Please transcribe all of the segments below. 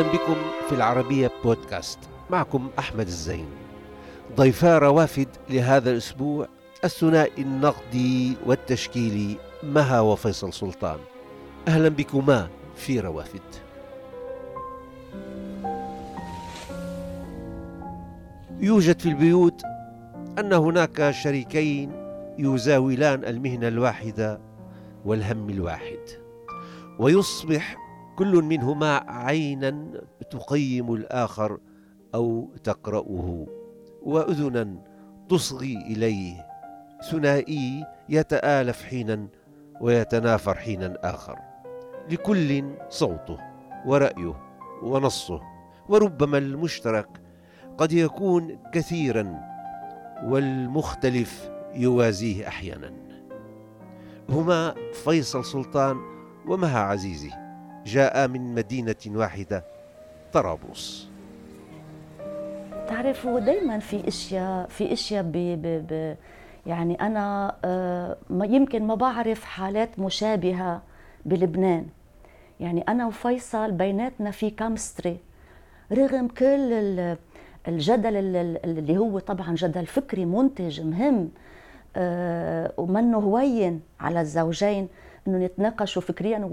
أهلا بكم في العربية بودكاست. معكم أحمد الزين. ضيفا روافد لهذا الأسبوع الثنائي النقدي والتشكيلي مها وفيصل سلطان. أهلا بكما في روافد. يوجد في البيوت أن هناك شريكين يزاولان المهنة الواحدة والهم الواحد. ويصبح كل منهما عينا تقيم الآخر أو تقرأه. وأذنا تصغي إليه. ثنائي يتآلف حينا ويتنافر حينا آخر. لكل صوته ورأيه ونصه. وربما المشترك قد يكون كثيرا والمختلف يوازيه أحيانا. هما فيصل سلطان ومها عزيزي. جاء من مدينة واحدة طرابلس. تعرف هو دائما في إشياء في إشياء ب ب يعني أنا آه يمكن ما بعرف حالات مشابهة بلبنان. يعني أنا وفيصل بيناتنا في كامستري. رغم كل الجدل اللي هو طبعا جدل فكري منتج مهم آه، ومنه هوين على الزوجين إنه يتناقشوا فكريا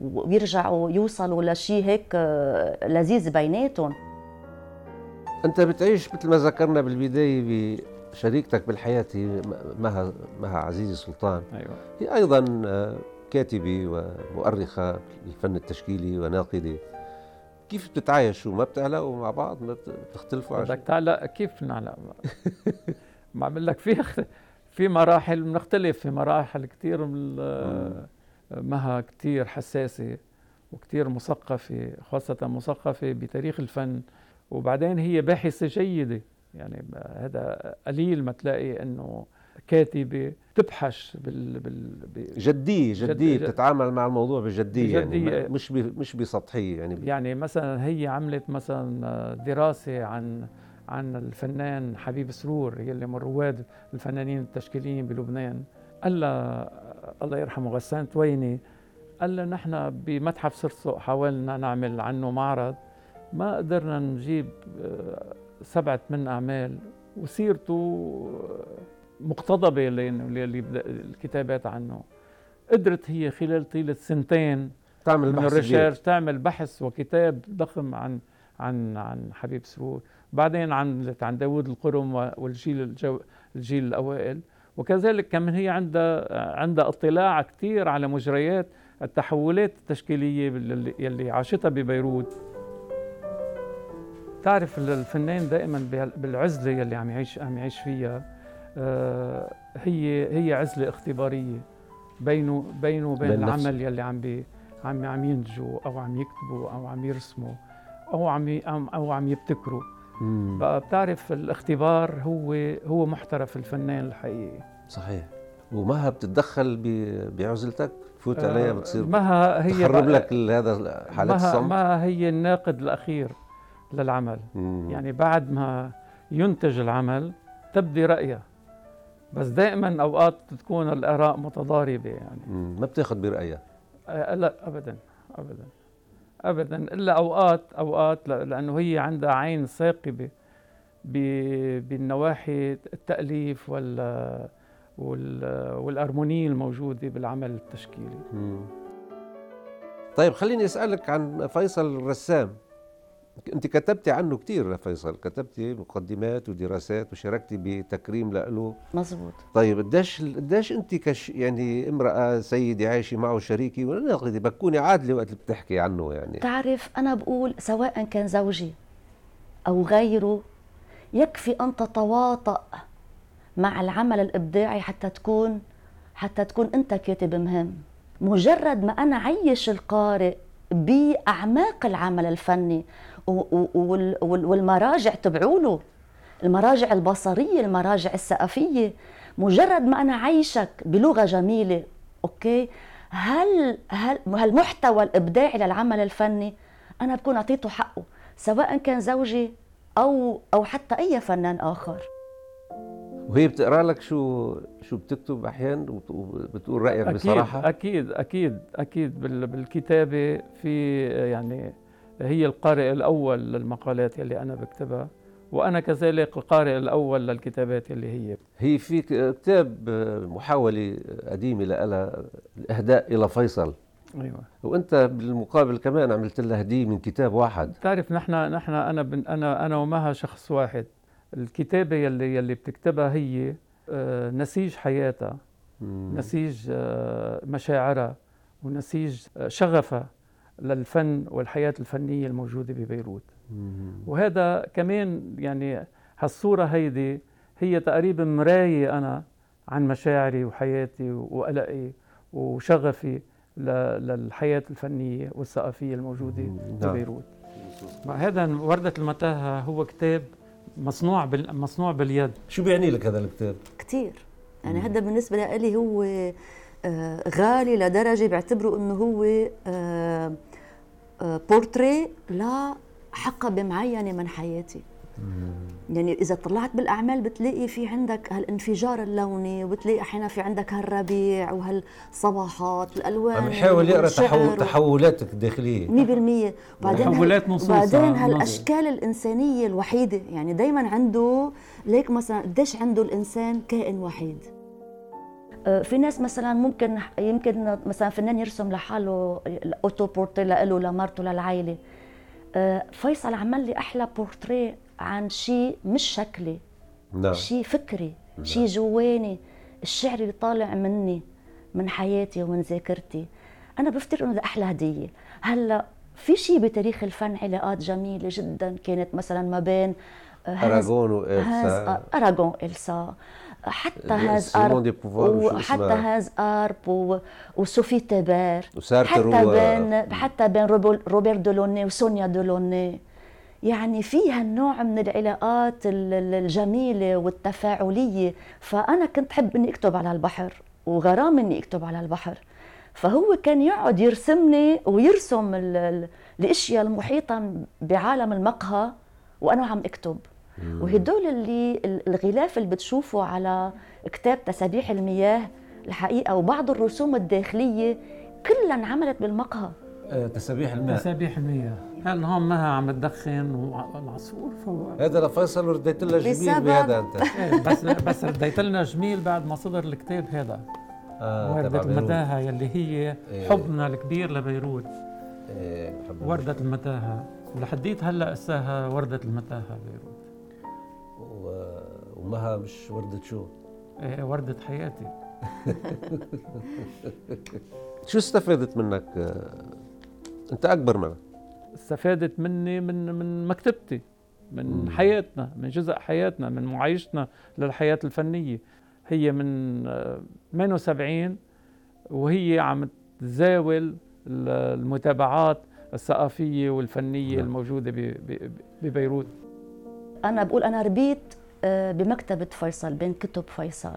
ويرجعوا يوصلوا لشيء هيك آه، لذيذ بيناتهم. أنت بتعيش مثل ما ذكرنا بالبداية بشريكتك بالحياة مها مها عزيزي سلطان. أيوه. هي أيضا آه، كاتبة ومؤرخة بالفن التشكيلي وناقدة. كيف بتتعايشوا ما بتعلقوا مع بعض؟ ما بتختلفوا بدك تعلق كيف نعلق ما عم لك في في مراحل بنختلف في مراحل كثير مها كثير حساسة وكثير مثقفة خاصة مثقفة بتاريخ الفن. وبعدين هي باحثة جيدة يعني هذا قليل ما تلاقي إنه كاتبة تبحث بال, بال جدية جدية جد بتتعامل مع الموضوع بجدية, بجدية. يعني مش مش بسطحية يعني. يعني مثلا هي عملت مثلا دراسة عن عن الفنان حبيب سرور يلي من رواد الفنانين التشكيليين بلبنان. قال الله يرحمه غسان تويني قال نحن بمتحف سرسق حاولنا نعمل عنه معرض. ما قدرنا نجيب آه، سبعة من أعمال. وسيرته مقتضبة اللي الكتابات عنه. قدرت هي خلال طيلة سنتين تعمل من الريشيرش تعمل بحث وكتاب ضخم عن عن عن حبيب سرور. بعدين عملت عن داوود القرم والجيل الجو الجيل الأوائل. وكذلك كمان هي عندها عندها اطلاع كثير على مجريات التحولات التشكيلية يلي عاشتها ببيروت. تعرف الفنان دائما بالعزلة يلي عم يعيش عم يعيش فيها آه، هي هي عزلة اختبارية بينه بينه وبين بين العمل يلي عم بي عم عم ينتجوا أو عم يكتبوا أو عم يرسموا. أو عم أو عم يبتكروا. بقى بتعرف الاختبار هو هو محترف الفنان الحقيقي. صحيح. ومها بتتدخل بعزلتك؟ تفوت آه، عليها بتصير مها هي تخرب لك هذا حالات الصمت؟ مها هي الناقد الأخير للعمل. مم. يعني بعد ما ينتج العمل تبدي رأيها. بس دائما أوقات تكون الآراء متضاربة يعني. ما بتاخذ برأيها؟ آه لا ابدا ابدا. ابدا. إلا أوقات أوقات لأنه هي عندها عين ثاقبة بالنواحي التأليف وال والارمونيه الموجودة بالعمل التشكيلي. طيب خليني أسألك عن فيصل الرسام. انت كتبتي عنه كثير فيصل. كتبتي مقدمات ودراسات وشاركتي بتكريم له مزبوط طيب قديش قديش انت كش يعني امرأة سيدة عايشة معه شريكي ولا بتكوني عادلة وقت اللي بتحكي عنه يعني. تعرف أنا بقول سواء كان زوجي أو غيره يكفي أن تتواطأ مع العمل الإبداعي حتى تكون حتى تكون أنت كاتب مهم. مجرد ما أنا عيش القارئ بأعماق العمل الفني والمراجع تبعوله. المراجع البصرية المراجع الثقافية. مجرد ما أنا عايشك بلغة جميلة أوكي؟ هل هل هالمحتوى الابداعي للعمل الفني أنا بكون أعطيته حقه سواء كان زوجي أو أو حتى أي فنان آخر. وهي بتقرأ لك شو شو بتكتب أحيانا وبتقول رأيك أكيد بصراحة. أكيد أكيد أكيد بالكتابة في يعني هي القارئ الأول للمقالات اللي أنا بكتبها وأنا كذلك القارئ الأول للكتابات اللي هي. هي في كتاب محاولة قديمة لها الإهداء إلى فيصل. أيوة. وأنت بالمقابل كمان عملت لها هدية من كتاب واحد. تعرف نحن نحن أنا بن أنا أنا ومها شخص واحد. الكتابة يلي يلي بتكتبها هي آه، نسيج حياتها نسيج آه، مشاعرها ونسيج آه، شغفها للفن والحياة الفنية الموجودة ببيروت. وهذا كمان يعني هالصورة هيدي هي تقريبا مراية أنا عن مشاعري وحياتي وقلقي وشغفي للحياة الفنية والثقافية الموجودة نعم. ببيروت. هذا وردة المتاهة هو كتاب مصنوع بال... مصنوع باليد. شو بيعني لك هذا الكتاب؟ كثير يعني هذا بالنسبة لي هو آه، غالي لدرجة بعتبره إنه هو آه، آه، بورتري لحقبة معينة من حياتي. يعني إذا طلعت بالأعمال بتلاقي في عندك هالانفجار اللوني وبتلاقي أحيانا في عندك هالربيع وهالصباحات الألوان عم يحاول يقرأ تحول تحولاتك الداخلية. 100% بعدين تحولات نصوص بعدين هالأشكال الإنسانية الوحيدة يعني دائما عنده ليك مثلا قديش عنده الإنسان كائن وحيد؟ آه، في ناس مثلا ممكن يمكن مثلا فنان يرسم لحاله الأوتو بورتري له لمرته للعائلة. آه، فيصل عمل لي أحلى بورتريه عن شيء مش شكلي نعم. شيء فكري نعم. شيء جواني. الشعر اللي طالع مني من حياتي ومن ذاكرتي. أنا بفتكر إنه أحلى هدية. هلأ في شيء بتاريخ الفن علاقات جميلة جدا. كانت مثلا ما بين أراغون وإلسا. أراغون السا حتى هانز أرب وحتى هانز أرب وسوفي تيبر حتى بين حتى بين روبرت دولوني وسونيا دولوني. يعني فيها النوع من العلاقات الجميلة والتفاعلية. فأنا كنت حب أني أكتب على البحر وغرام أني أكتب على البحر. فهو كان يقعد يرسمني ويرسم الأشياء المحيطة بعالم المقهى وأنا عم أكتب. وهدول اللي الغلاف اللي بتشوفه على كتاب تسابيح المياه الحقيقة وبعض الرسوم الداخلية كلها انعملت بالمقهى. آه، تسابيح الماء تسابيح المياه. هل هون مها عم تدخن والعصفور فوق؟ هذا لفيصل رديت لها جميل بهذا أنت. إيه، بس بس رديت لنا جميل بعد ما صدر الكتاب هذا. آه وردة المتاهة يلي هي إيه. حبنا الكبير لبيروت. إيه وردة المتاهة. ولحديت هلا اساها وردة المتاهة بيروت. ومها مش وردة شو؟ إيه وردة حياتي. شو استفادت منك؟ أنت أكبر منها. استفادت مني من من مكتبتي من مم. حياتنا من جزء حياتنا من معايشتنا للحياة الفنية هي من 78 وهي عم تزاول المتابعات الثقافية والفنية نعم. الموجودة ببيروت أنا بقول أنا ربيت آه، بمكتبة فيصل بين كتب فيصل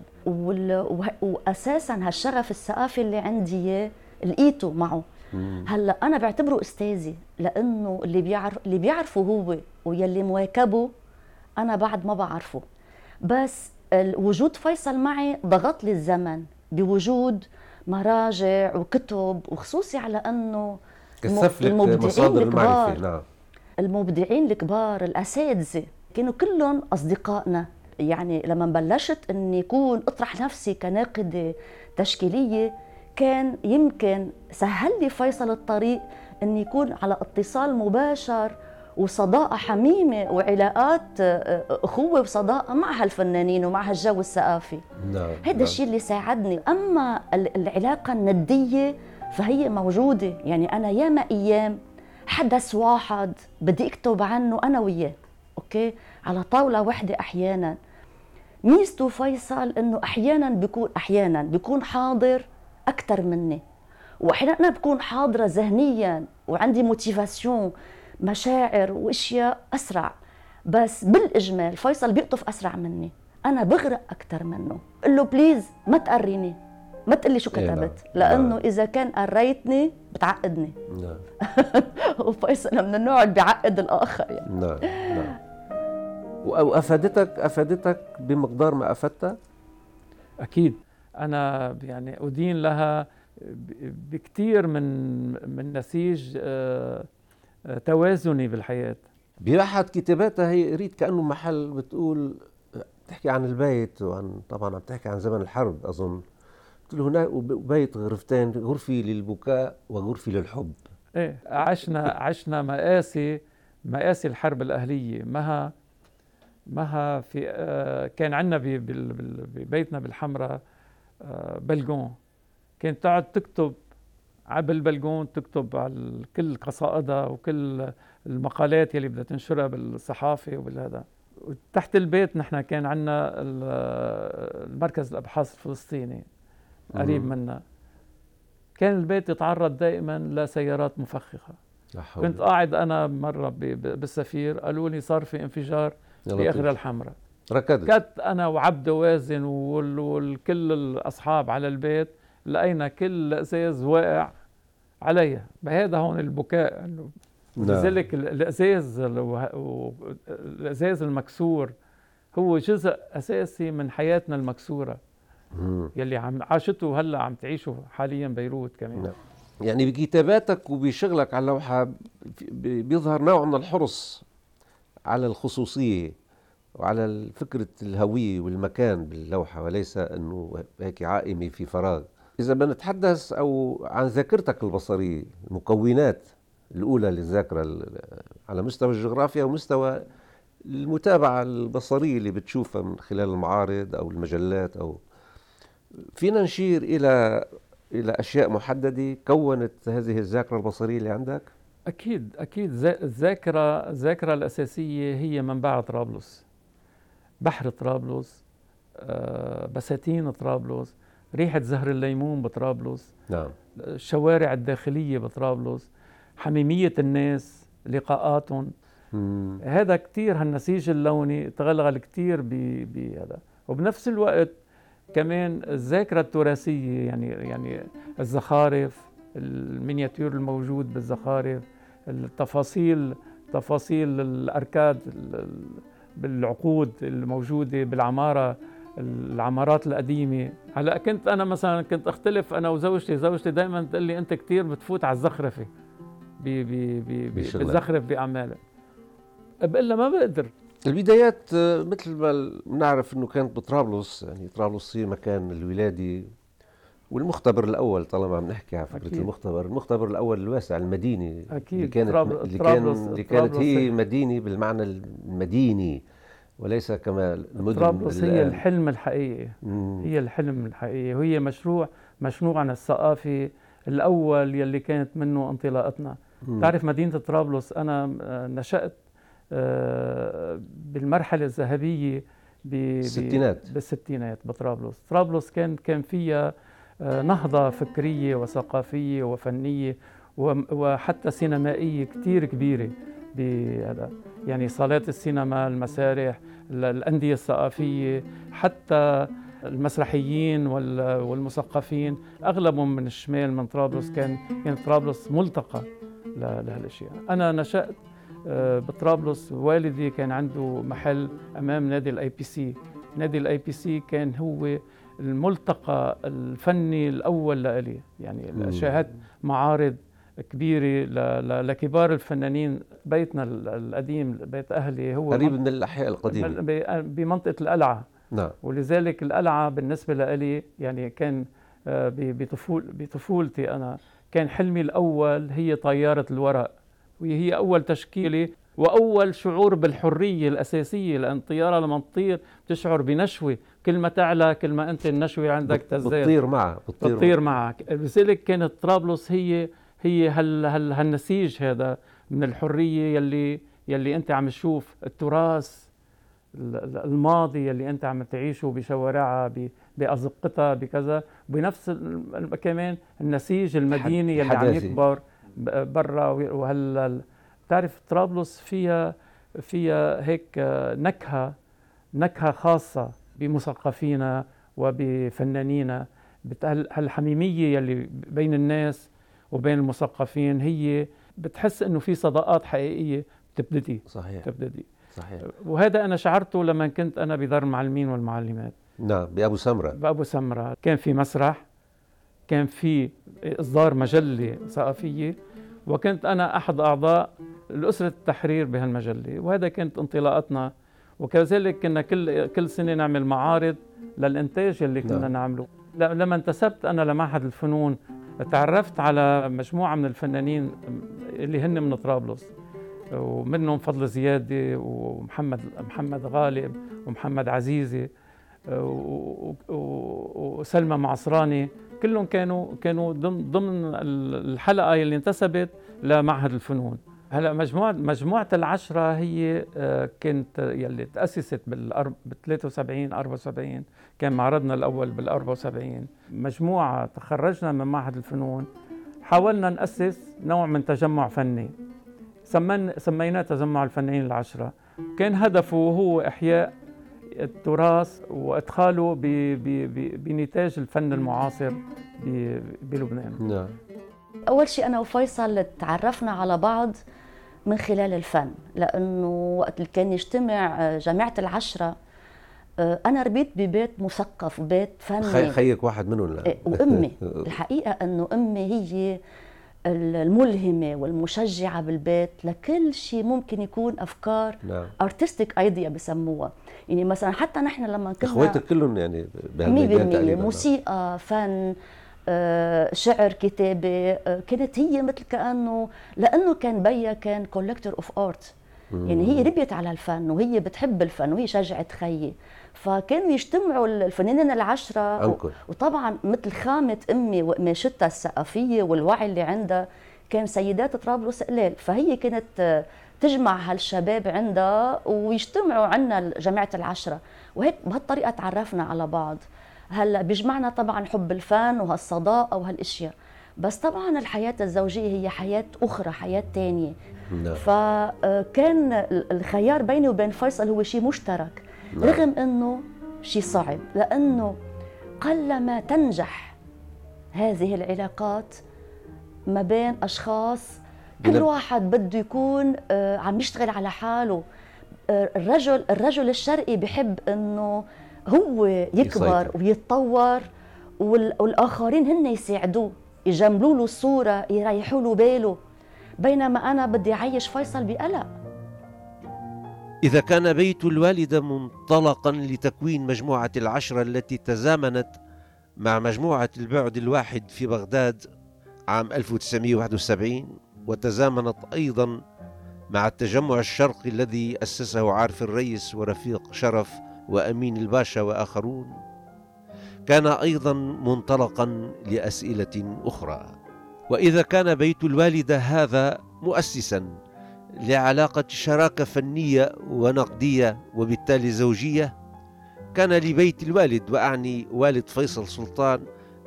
واساسا هالشغف الثقافي اللي عندي لقيته معه هلا أنا بعتبره أستاذي لأنه اللي بيعرف اللي بيعرفه هو ويلي مواكبه أنا بعد ما بعرفه. بس وجود فيصل معي ضغط لي الزمن بوجود مراجع وكتب وخصوصي على أنه كثف لك مصادر المعرفه نعم. المبدعين الكبار الأساتذة كانوا كلهم أصدقائنا. يعني لما بلشت إني اكون أطرح نفسي كناقدة تشكيلية كان يمكن سهل لي فيصل الطريق أن يكون على اتصال مباشر وصداقة حميمة وعلاقات آه، أخوة وصداقة مع هالفنانين ومع هالجو الثقافي. نعم هذا نعم. الشيء اللي ساعدني. أما العلاقة الندية فهي موجودة. يعني أنا ياما أيام حدث واحد بدي أكتب عنه أنا وياه أوكي؟ على طاولة واحدة أحيانا. ميزته فيصل إنه أحيانا بيكون أحيانا بيكون حاضر أكثر مني. واحيانا أنا بكون حاضرة ذهنيا وعندي motivation مشاعر وأشياء أسرع. بس بالإجمال فيصل بيقطف أسرع مني. أنا بغرق أكثر منه. قل له please ما تقريني. ما تقلي شو إيه، كتبت. نعم. لأنه نعم. إذا كان قريتني بتعقدني. نعم. وفيصل من النوع اللي بيعقد الآخر يعني. نعم نعم. وافادتك افادتك بمقدار ما افدتها؟ أكيد. أنا يعني أدين لها بكثير من من نسيج آه، آه، توازني بالحياة. بأحد كتاباتها هي قريت كأنه محل بتقول بتحكي عن البيت وعن طبعا عم تحكي عن زمن الحرب أظن. له هناك بيت غرفتين غرفة للبكاء وغرفة للحب. إيه عشنا عشنا مآسي مآسي الحرب الأهلية. مها مها في آه، كان عندنا ببيتنا بالحمراء. بلجون كانت تقعد تكتب بالبلجون تكتب على كل قصائدها وكل المقالات يلي بدها تنشرها بالصحافة وبالهذا. تحت البيت نحن كان عندنا المركز الأبحاث الفلسطيني قريب منا. كان البيت يتعرض دائما لسيارات مفخخة. كنت قاعد أنا مرة بالسفير قالوا لي صار في انفجار في اخر الحمراء. ركضت كت أنا وعبد وازن وكل الأصحاب على البيت لقينا كل ازاز واقع عليها بهذا هون البكاء إنه نعم. لذلك الأزاز الأزاز المكسور هو جزء أساسي من حياتنا المكسورة. يلي عم عاشته هلا عم تعيشه حاليا بيروت كمان. نعم. يعني بكتاباتك وبشغلك على اللوحة بيظهر نوع من الحرص على الخصوصية. وعلى فكره الهوية والمكان باللوحة وليس إنه هيك عائمة في فراغ. إذا بنتحدث أو عن ذاكرتك البصرية المكونات الأولى للذاكرة على مستوى الجغرافيا ومستوى المتابعة البصرية اللي بتشوفها من خلال المعارض أو المجلات أو فينا نشير إلى إلى أشياء محددة كونت هذه الذاكرة البصرية اللي عندك؟ أكيد أكيد. الذاكرة الذاكرة الأساسية هي منبع طرابلس. بحر طرابلس آه، بساتين طرابلس ريحة زهر الليمون بطرابلس نعم. الشوارع الداخلية بطرابلس حميمية الناس لقاءاتهم. هذا كتير هالنسيج اللوني تغلغل كتير بهذا وبنفس الوقت كمان الذاكرة التراثية يعني يعني الزخارف المينياتير الموجود بالزخارف التفاصيل تفاصيل الأركاد بالعقود الموجودة بالعمارة العمارات القديمة. هلأ كنت أنا مثلا كنت أختلف أنا وزوجتي زوجتي دائما تقول لي أنت كثير بتفوت على الزخرفة. بي بي بي بتزخرف بأعمالك. بقول لها ما بقدر. البدايات مثل ما بنعرف إنه كانت بطرابلس يعني طرابلس هي مكان الولادة والمختبر الأول طالما عم نحكي على فكرة أكيد. المختبر المختبر الأول الواسع المديني أكيد. اللي كانت اللي, كان اللي كانت هي مدينه بالمعنى المديني وليس كما المدن طرابلس هي الحلم الحقيقي. مم. هي الحلم الحقيقي. وهي مشروع مشروعنا الثقافي الأول يلي كانت منه انطلاقتنا. تعرف مدينة طرابلس؟ أنا آه، نشأت آه، بالمرحلة الذهبية بالستينات بالستينات بطرابلس. طرابلس كان كان فيها آه، نهضة فكرية وثقافية وفنية وحتى سينمائية كثير كبيرة بهذا. يعني صالات السينما المسارح الأندية الثقافية حتى المسرحيين والمثقفين. أغلبهم من الشمال من طرابلس. كان كان طرابلس ملتقى لهالأشياء. أنا نشأت آه، بطرابلس. والدي كان عنده محل أمام نادي ال IPC. نادي ال IPC كان هو الملتقى الفني الأول لإلي. يعني شاهدت معارض كبيرة لكبار الفنانين بيتنا القديم بيت أهلي هو قريب من الأحياء القديمة. بمنطقة القلعة. نعم. ولذلك القلعة بالنسبة لي يعني كان آه، بطفول بطفولتي أنا كان حلمي الأول هي طيارة الورق وهي أول تشكيلة وأول شعور بالحرية الأساسية لأن الطياره لما تطير بتشعر بنشوة. كل ما تعلى كل ما أنت النشوة عندك تزداد. بتطير معها بتطير, بتطير معك. لذلك كانت طرابلس هي هي هال هال هالنسيج هذا من الحرية يلي يلي أنت عم تشوف. التراث الماضي يلي أنت عم تعيشه بشوارعها بأزقتها بكذا. بنفس كمان النسيج المديني يلي عم يكبر برا وهلا بتعرف طرابلس فيها فيها هيك نكهة نكهة خاصة بمثقفينا وبفنانينا هالحميمية يلي بين الناس وبين المثقفين هي بتحس إنه في صداقات حقيقية بتبتدي. صحيح. بتبتدي. صحيح. وهذا أنا شعرته لما كنت أنا بدار المعلمين والمعلمات. نعم بأبو سمرة. بأبو سمرة. كان في مسرح كان في إصدار مجلة ثقافية. وكنت أنا أحد أعضاء الاسره التحرير بهالمجلة وهذا كانت انطلاقتنا. وكذلك كنا كل كل سنة نعمل معارض للإنتاج اللي كنا نعم. نعمله. لما انتسبت أنا لمعهد الفنون تعرفت على مجموعة من الفنانين اللي هن من طرابلس ومنهم فضل زيادة ومحمد محمد غالب ومحمد عزيزة وسلمى معصراني. كلهم كانوا كانوا ضمن الحلقة اللي انتسبت لمعهد الفنون. هلأ مجموعة مجموعة العشرة هي آه، كانت يلي تأسست بال 73 74 كان معرضنا الأول بال 74 مجموعة تخرجنا من معهد الفنون. حاولنا نأسس نوع من تجمع فني. سمينا سميناه تجمع الفنانين العشرة. كان هدفه هو إحياء التراث وإدخاله بنتاج الفن المعاصر بلبنان. نعم. أول شيء أنا وفيصل تعرفنا على بعض من خلال الفن لأنه وقت اللي كان يجتمع آه، جامعة العشرة آه، أنا ربيت ببيت مثقف بيت فني. خيك واحد منهم لا. إيه، وأمي. الحقيقة أنه أمي هي الملهمة والمشجعة بالبيت لكل شيء ممكن يكون أفكار نعم. ارتستيك ايديا بسموها. يعني مثلا حتى نحن لما كنا إخواتك كلهم يعني بهالمجال موسيقى فن آه، شعر كتابة آه، كانت هي مثل كأنه لأنه كان بيها كان collector of art يعني هي ربيت على الفن وهي بتحب الفن وهي شجعت خيي. فكانوا يجتمعوا الفنانين العشرة أنكل. وطبعا مثل خامة أمي وقماشتها الثقافية والوعي اللي عندها كان سيدات طرابلس قلال فهي كانت تجمع هالشباب عندها ويجتمعوا عنا جماعة العشرة. وهيك بهالطريقة تعرفنا على بعض. هلا بيجمعنا طبعا حب الفن وهالصداقة وهالأشياء. بس طبعا الحياة الزوجية هي حياة أخرى حياة تانية. نعم. فكان الخيار بيني وبين فيصل هو شيء مشترك. نعم. رغم أنه شيء صعب لأنه قلما تنجح هذه العلاقات ما بين أشخاص كل واحد بده يكون آه، عم يشتغل على حاله آه، الرجل الرجل الشرقي بحب إنه هو يكبر يسيطر. ويتطور والآخرين هن يساعدوه يجملوا له الصورة يريحوا له باله بينما أنا بدي أعيش فيصل بقلق إذا كان بيت الوالدة منطلقا لتكوين مجموعة العشرة التي تزامنت مع مجموعة البعد الواحد في بغداد عام 1971 وتزامنت أيضا مع التجمع الشرقي الذي أسسه عارف الريس ورفيق شرف وأمين الباشا وآخرون. كان أيضا منطلقا لأسئلة أخرى. وإذا كان بيت الوالدة هذا مؤسسا لعلاقة شراكة فنية ونقدية وبالتالي زوجية. كان لبيت الوالد وأعني والد فيصل سلطان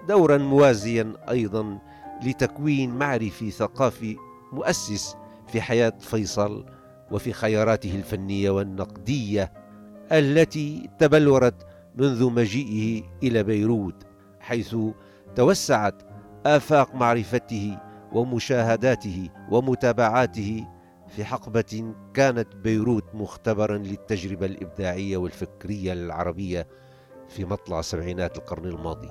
دورا موازيا أيضا لتكوين معرفي ثقافي مؤسس في حياة فيصل وفي خياراته الفنية والنقدية التي تبلورت منذ مجيئه إلى بيروت حيث توسعت آفاق معرفته ومشاهداته ومتابعاته في حقبة كانت بيروت مختبرا للتجربة الإبداعية والفكرية العربية في مطلع سبعينات القرن الماضي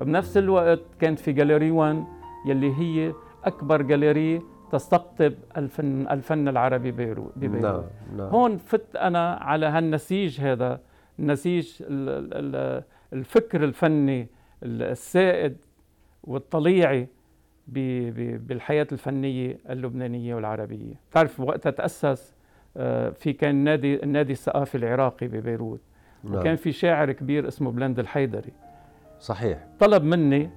بنفس الوقت كانت في جاليري 1 يلي هي أكبر جاليري تستقطب الفن الفن العربي ببيروت نعم نعم. هون فت أنا على هالنسيج هذا النسيج الفكر الفني السائد والطليعي بالحياة الفنية اللبنانية والعربية. تعرف وقتها تأسس آه، في كان نادي النادي الثقافي العراقي ببيروت. نعم. وكان في شاعر كبير اسمه بلند الحيدري. صحيح. طلب مني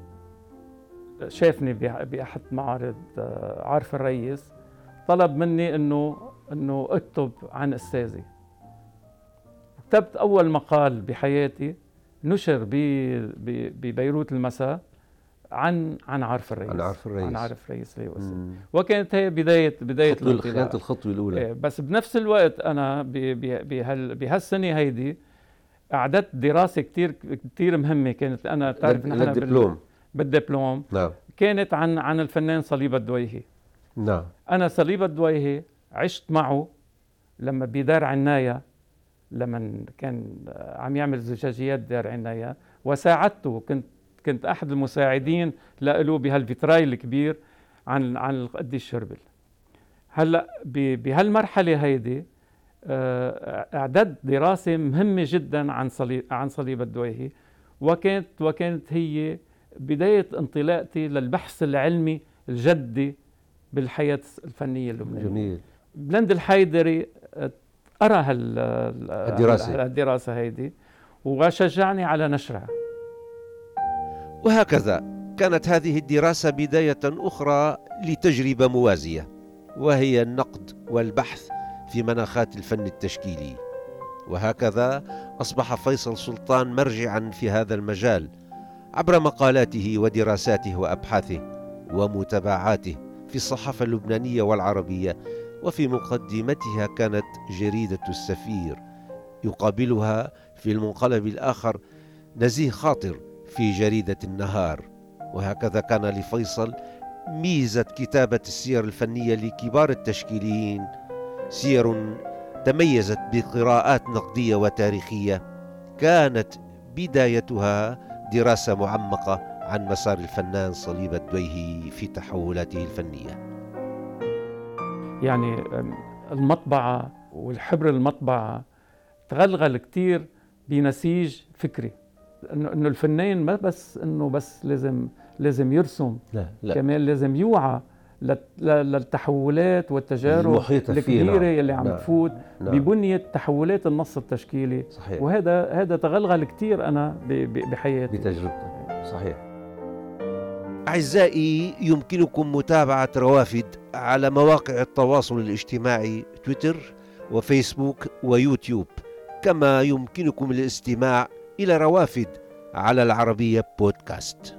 شافني بأحد معارض آه، عارف الريس طلب مني إنه إنه أكتب عن أستاذي. كتبت أول مقال بحياتي نشر ببيروت المساء. عن عن عارف الرئيس. عن عارف الرئيس. عن عارف الرئيس ليه وكانت هي بداية بداية كانت الخطوة الأولى. إيه بس بنفس الوقت أنا بهال بهالسنة هيدي اعددت دراسة كثير كثير مهمة كانت. أنا بتعرف نحن بالدبلوم بالدبلوم. نعم. كانت عن عن الفنان صليب الدويهي. نعم. أنا صليب الدويهي عشت معه لما بدار عناية لما كان عم يعمل زجاجيات دار عناية وساعدته. كنت كنت أحد المساعدين له بهالفيتراي الكبير عن عن القديس الشربل هلأ بهالمرحلة هيدي آه، إعداد دراسة مهمة جدا عن صليب عن صليب الدويهي وكانت وكانت هي بداية انطلاقتي للبحث العلمي الجدي بالحياة الفنية اللبنانية. جميل. بلند الحيدري قرا هال الدراسة. الدراسة هيدي وشجعني على نشرها. وهكذا كانت هذه الدراسة بداية أخرى لتجربة موازية وهي النقد والبحث في مناخات الفن التشكيلي. وهكذا أصبح فيصل سلطان مرجعا في هذا المجال عبر مقالاته ودراساته وأبحاثه ومتابعاته في الصحافة اللبنانية والعربية وفي مقدمتها كانت جريدة السفير. يقابلها في المنقلب الآخر نزيه خاطر في جريدة النهار. وهكذا كان لفيصل ميزة كتابة السير الفنية لكبار التشكيليين. سير تميزت بقراءات نقدية وتاريخية. كانت بدايتها دراسة معمقة عن مسار الفنان صليب الدويهي في تحولاته الفنية. يعني المطبعة والحبر المطبعة تغلغل كثير بنسيج فكري. انه إنه الفنان ما بس إنه بس لازم لازم يرسم. لا لا. كمان لازم يوعى للتحولات والتجارب الكبيرة اللي عم نعم. تفوت نعم. ببنية تحولات النص التشكيلي. صحيح. وهذا هذا تغلغل كثير أنا بحياتي. بتجربتك. صحيح. أعزائي يمكنكم متابعة روافد على مواقع التواصل الاجتماعي تويتر وفيسبوك ويوتيوب. كما يمكنكم الاستماع إلى روافد على العربية بودكاست.